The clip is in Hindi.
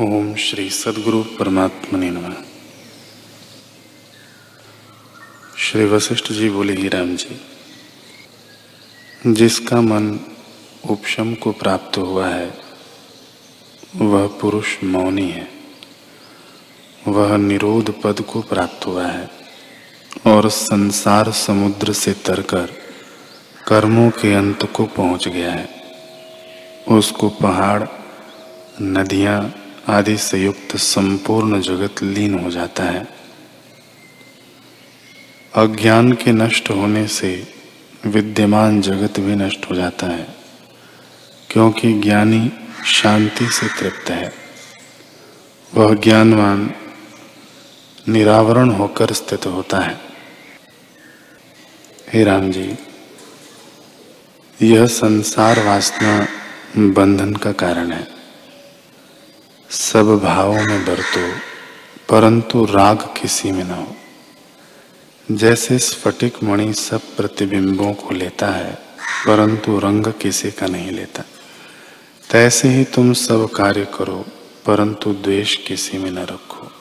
ओम श्री सदगुरु परमात्मा ने नमः। श्री वशिष्ठ जी बोले, ही राम जी, जिसका मन उपशम को प्राप्त हुआ है, वह पुरुष मौनी है। वह निरोध पद को प्राप्त हुआ है और संसार समुद्र से तरकर कर्मों के अंत को पहुँच गया है। उसको पहाड़, नदियाँ आदि से युक्त संपूर्ण जगत लीन हो जाता है। अज्ञान के नष्ट होने से विद्यमान जगत भी नष्ट हो जाता है, क्योंकि ज्ञानी शांति से तृप्त है। वह ज्ञानवान निरावरण होकर स्थित होता है। हे राम जी, यह संसार वासना बंधन का कारण है। सब भावों में बरतो, परंतु राग किसी में न हो। जैसे स्फटिक मणि सब प्रतिबिंबों को लेता है, परंतु रंग किसी का नहीं लेता। तैसे ही तुम सब कार्य करो, परंतु द्वेष किसी में न रखो।